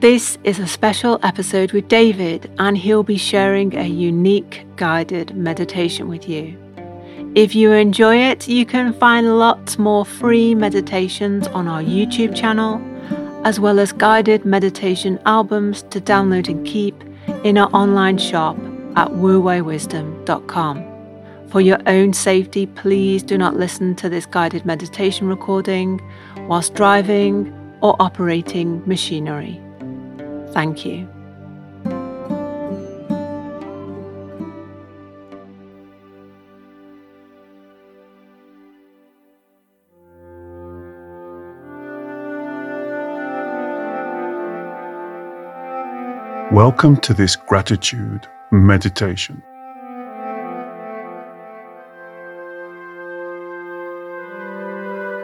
This is a special episode with David, and he'll be sharing a unique guided meditation with you. If you enjoy it, you can find lots more free meditations on our YouTube channel, as well as guided meditation albums to download and keep in our online shop at wuweiwisdom.com. For your own safety, please do not listen to this guided meditation recording whilst driving or operating machinery. Thank you. Welcome to this gratitude meditation.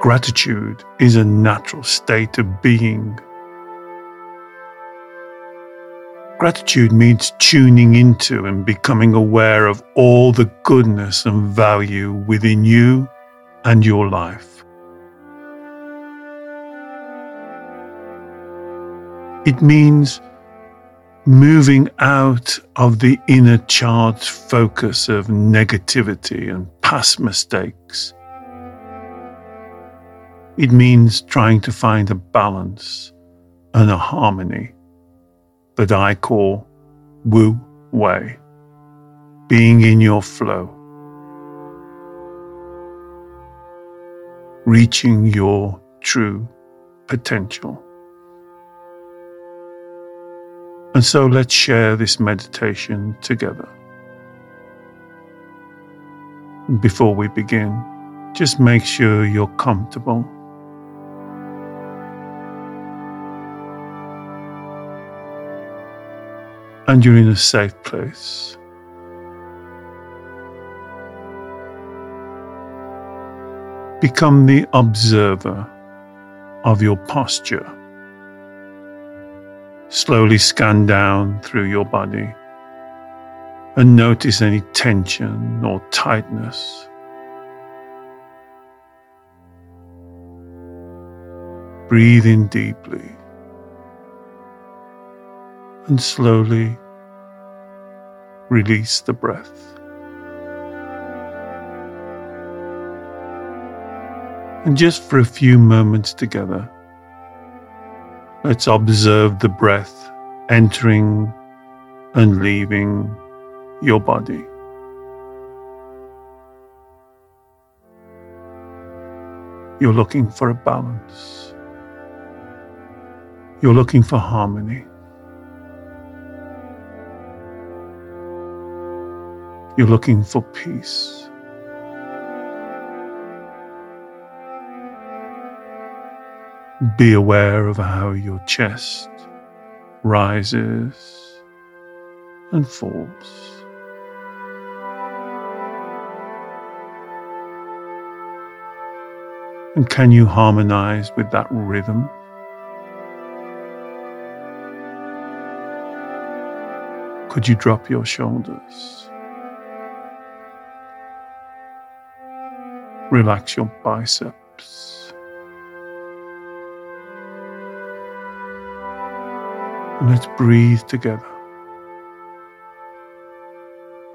Gratitude is a natural state of being Gratitude means tuning into and becoming aware of all the goodness and value within you and your life. It means moving out of the inner charged focus of negativity and past mistakes. It means trying to find a balance and a harmony that I call Wu Wei, being in your flow, reaching your true potential. And so let's share this meditation together. Before we begin, just make sure you're comfortable and you're in a safe place. Become the observer of your posture. Slowly scan down through your body and notice any tension or tightness. Breathe in deeply and slowly release the breath. And just for a few moments together, let's observe the breath entering and leaving your body. You're looking for a balance. You're looking for harmony. You're looking for peace. Be aware of how your chest rises and falls. And can you harmonize with that rhythm? Could you drop your shoulders? Relax your biceps. And let's breathe together.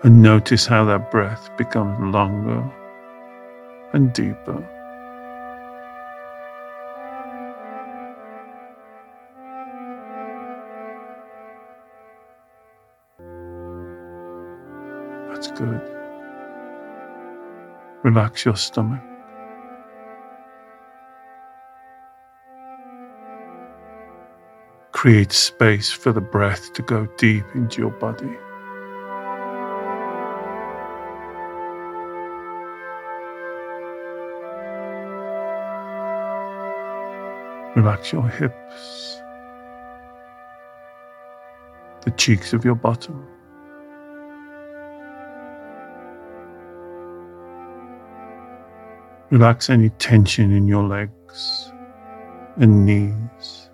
And notice how that breath becomes longer and deeper. That's good. Relax your stomach. Create space for the breath to go deep into your body. Relax your hips. the cheeks of your bottom. Relax any tension in your legs and knees.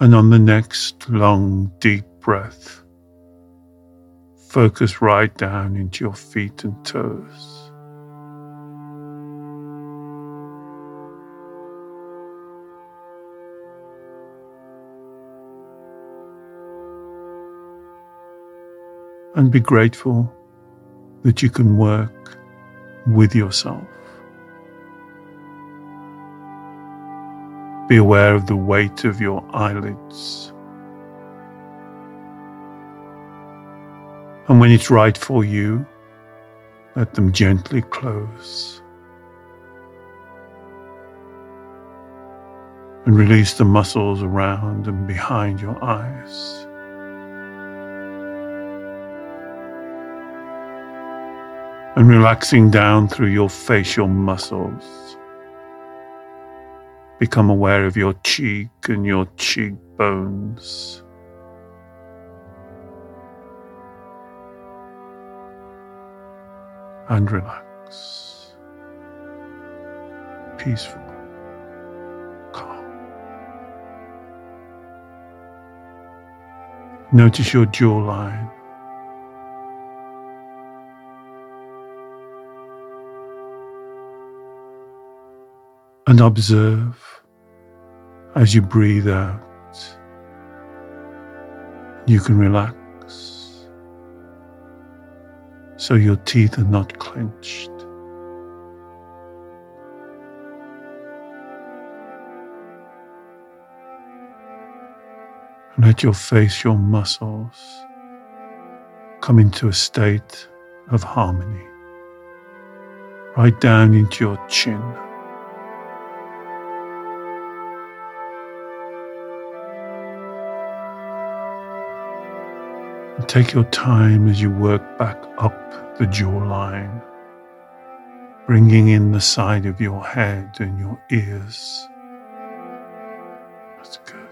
And on the next long, deep breath, focus right down into your feet and toes. And be grateful that you can work with yourself. Be aware of the weight of your eyelids. And when it's right for you, let them gently close. And release the muscles around and behind your eyes. And relaxing down through your facial muscles. Become aware of your cheek and your cheekbones. And relax. Peaceful. Calm. Notice your jawline. And observe as you breathe out. You can relax so your teeth are not clenched. Let your face, your muscles come into a state of harmony, right down into your chin. And take your time as you work back up the jawline, bringing in the side of your head and your ears. That's good.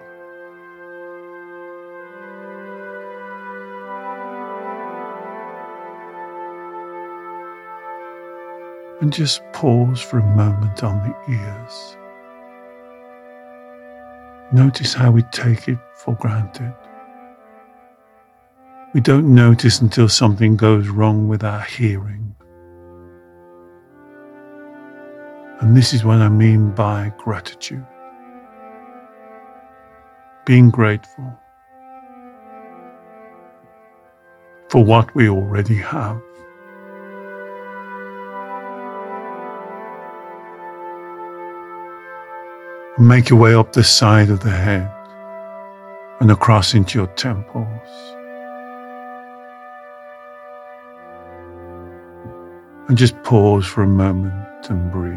And just pause for a moment on the ears. Notice how we take it for granted. We don't notice until something goes wrong with our hearing. And this is what I mean by gratitude. Being grateful for what we already have. Make your way up the side of the head and across into your temples. And just pause for a moment and breathe.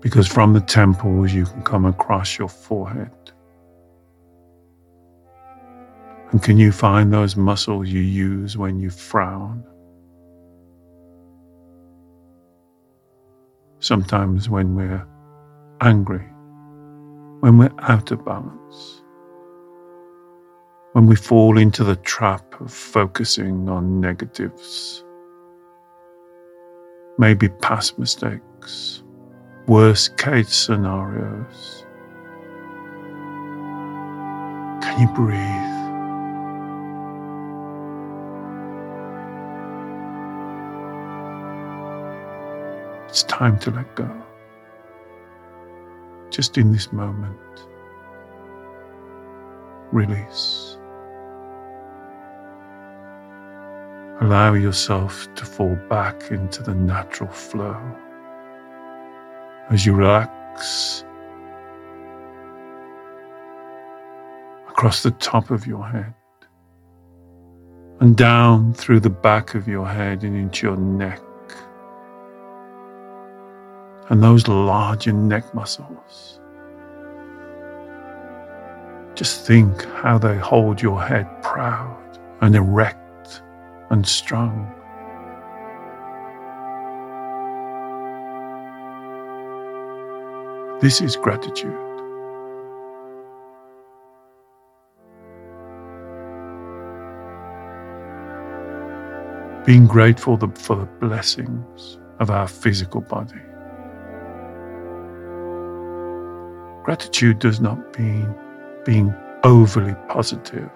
Because from the temples you can come across your forehead. And can you find those muscles you use when you frown? Sometimes when we're angry, when we're out of balance when we fall into the trap of focusing on negatives, maybe past mistakes, worst case scenarios. Can you breathe? It's time to let go. Just in this moment, release. Allow yourself to fall back into the natural flow. As you relax across the top of your head and down through the back of your head and into your neck. And those larger neck muscles. Just think how they hold your head proud and erect and strong. This is gratitude. Being grateful for the blessings of our physical body. Gratitude does not mean being overly positive.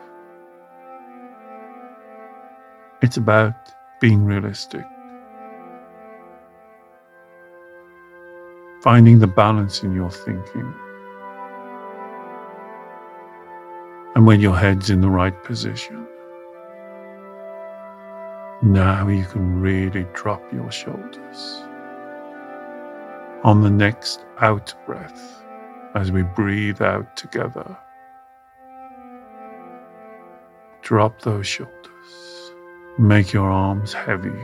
It's about being realistic. Finding the balance in your thinking. And when your head's in the right position, now you can really drop your shoulders. On the next out breath, as we breathe out together, drop those shoulders. Make your arms heavy.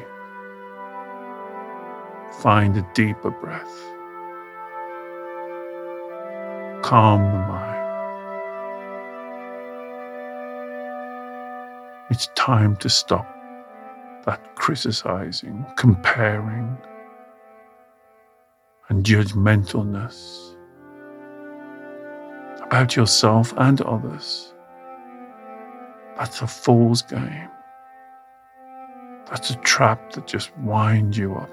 Find a deeper breath. Calm the mind. It's time to stop that criticizing, comparing, and judgmentalness about yourself and others. That's a fool's game. That's a trap that just winds you up.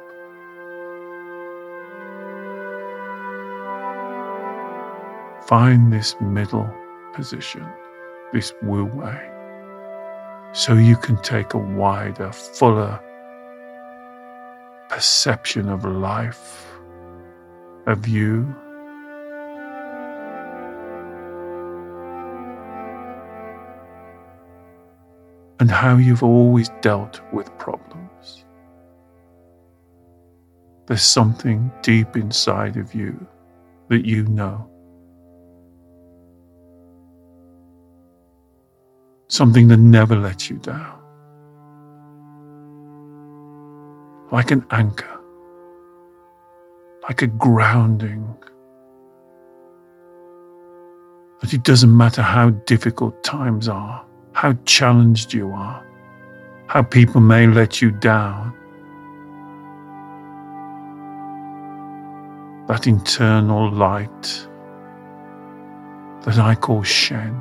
Find this middle position, this wu wei, so you can take a wider, fuller perception of life, of you. And how you've always dealt with problems. There's something deep inside of you that you know. something that never lets you down. Like an anchor, like a grounding. That it doesn't matter how difficult times are, how challenged you are, how people may let you down. That internal light that I call Shen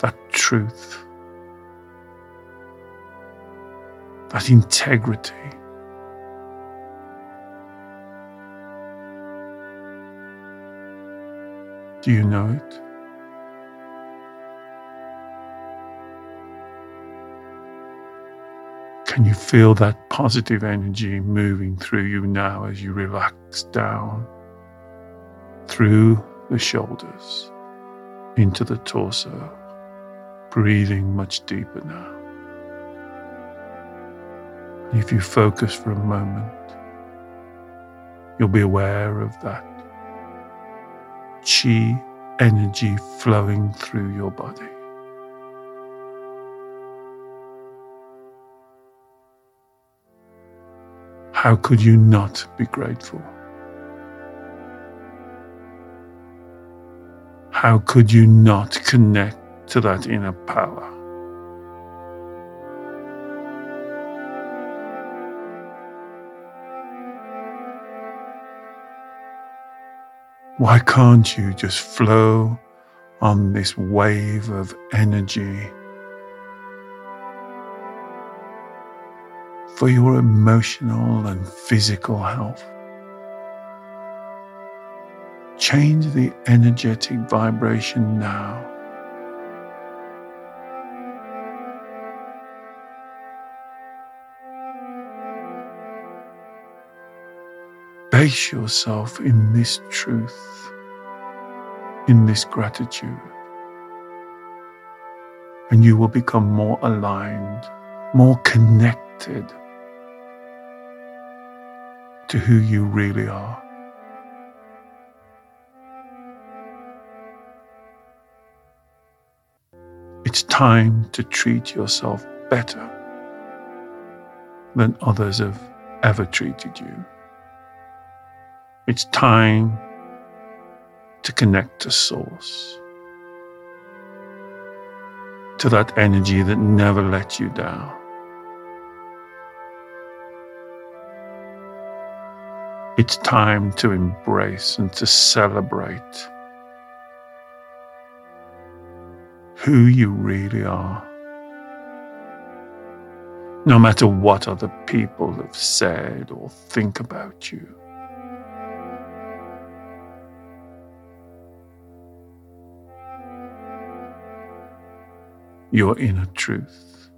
that truth, that integrity. Do you know it? Can you feel that positive energy moving through you now as you relax down through the shoulders into the torso? breathing much deeper now. If you focus for a moment, you'll be aware of that chi energy flowing through your body. How could you not be grateful? How could you not connect to that inner power. Why can't you just flow on this wave of energy for your emotional and physical health? Change the energetic vibration now. Base yourself in this truth, in this gratitude, and you will become more aligned, more connected to who you really are. It's time to treat yourself better than others have ever treated you. It's time to connect to Source, to that energy that never lets you down. It's time to embrace and to celebrate who you really are. No matter what other people have said or think about you. Your inner truth,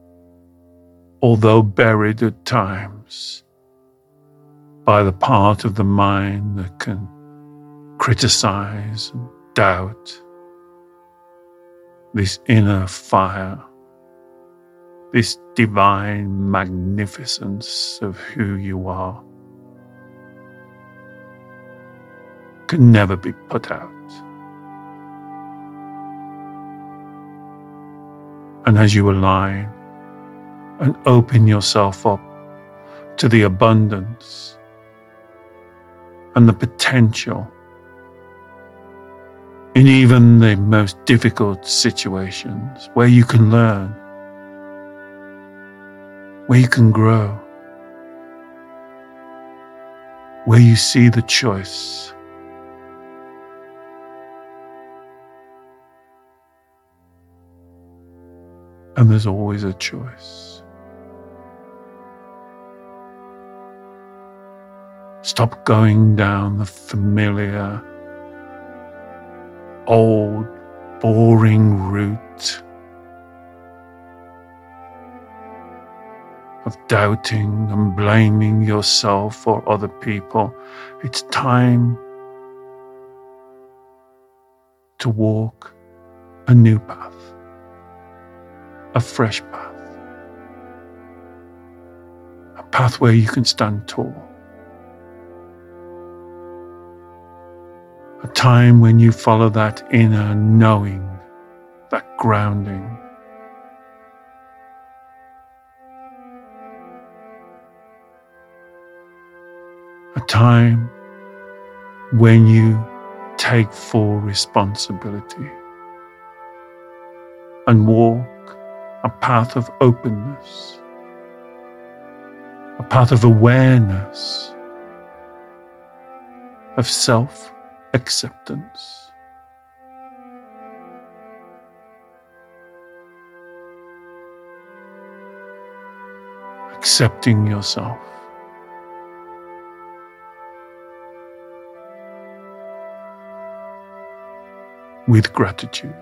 although buried at times by the part of the mind that can criticize and doubt. This inner fire, this divine magnificence of who you are, can never be put out. And as you align and open yourself up to the abundance and the potential in even the most difficult situations where you can learn, where you can grow, where you see the choice. And there's always a choice. Stop going down the familiar, old, boring route of doubting and blaming yourself or other people. It's time to walk a new path, a fresh path, a path where you can stand tall. A time when you follow that inner knowing, that grounding. A time when you take full responsibility and walk a path of openness, a path of awareness, of self acceptance. Accepting yourself. With gratitude.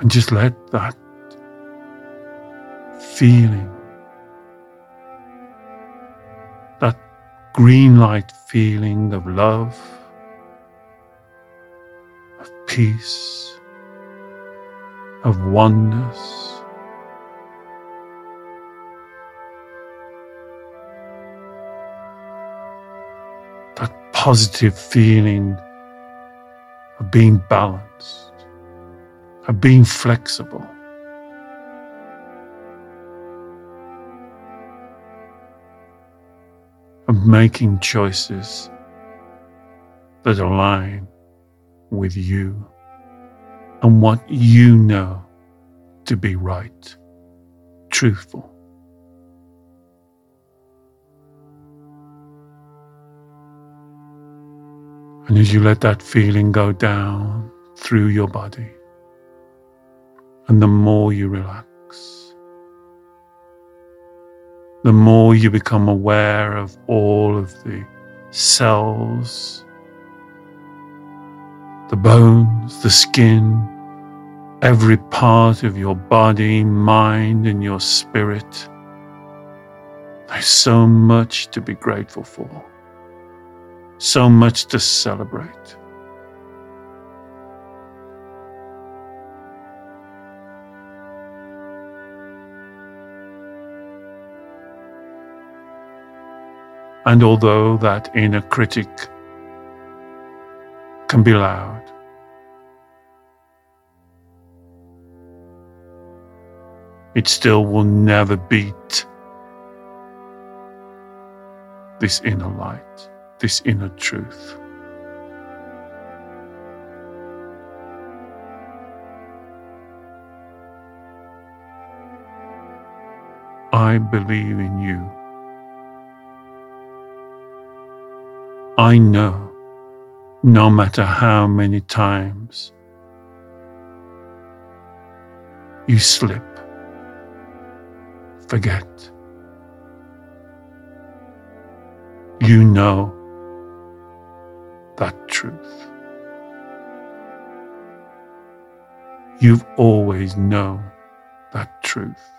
And just let that feeling. That green light feeling of love, of peace, of oneness. That positive feeling of being balanced, of being flexible. Making choices that align with you and what you know to be right, truthful. And as you let that feeling go down through your body, and the more you relax, the more you become aware of all of the cells, the bones, the skin, every part of your body, mind, and your spirit. There's so much to be grateful for, so much to celebrate. And although that inner critic can be loud, it still will never beat this inner light, this inner truth. I believe in you. I know no matter how many times you slip, forget, you know that truth. You've always known that truth.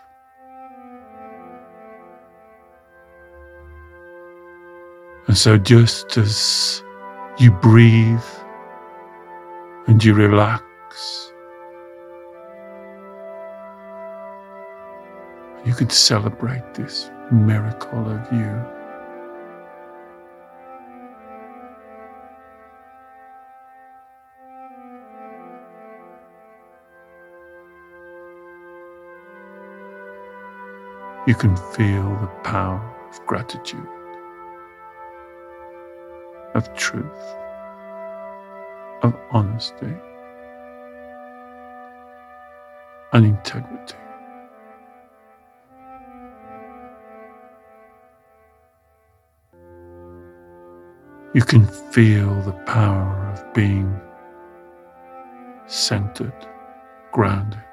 And so, just as you breathe and you relax, you can celebrate this miracle of you. You can feel the power of gratitude of truth, of honesty, and integrity. You can feel the power of being centered, grounded.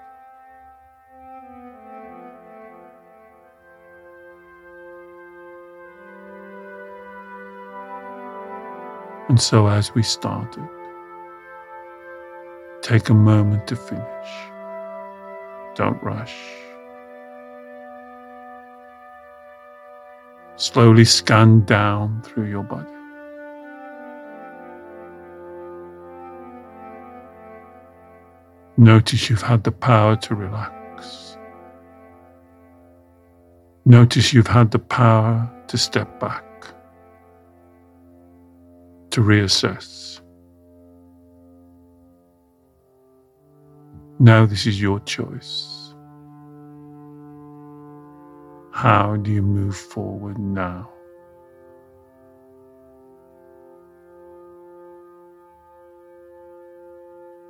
And so, as we started, take a moment to finish. Don't rush. Slowly scan down through your body. Notice you've had the power to relax. Notice you've had the power to step back to reassess. Now, this is your choice. How do you move forward now?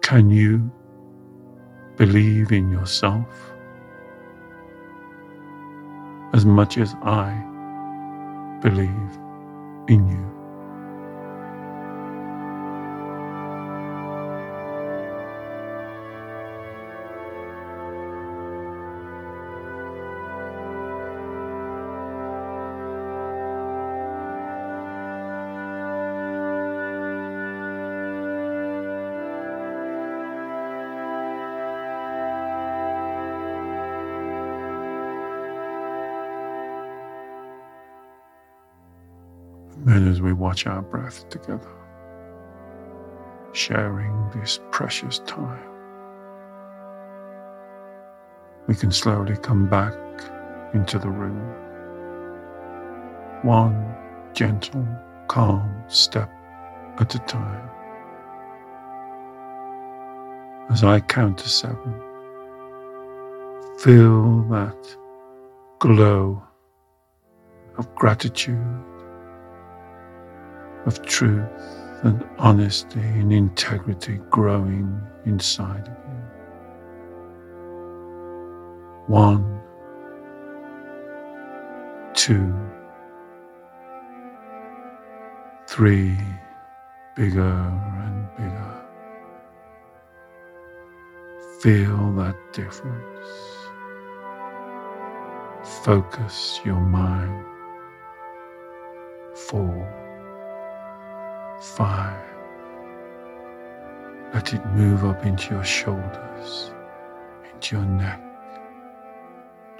Can you believe in yourself as much as I believe in you? Then, mm. as we watch our breath together, sharing this precious time, we can slowly come back into the room. One gentle, calm step at a time. As I count to seven, feel that glow of gratitude of truth and honesty and integrity growing inside of you. One, two, three, bigger and bigger. Feel that difference. Focus your mind. Four five. Let it move up into your shoulders, into your neck.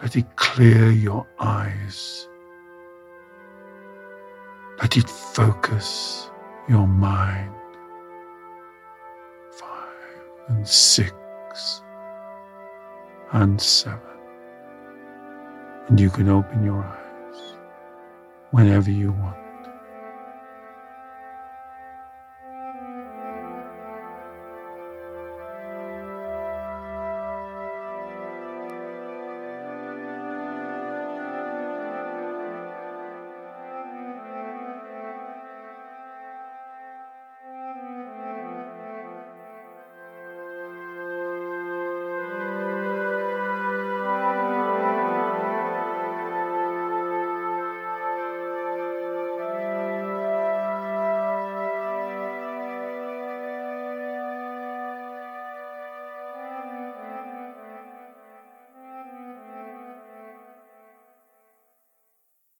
Let it clear your eyes. Let it focus your mind. Five and six and seven. And you can open your eyes whenever you want.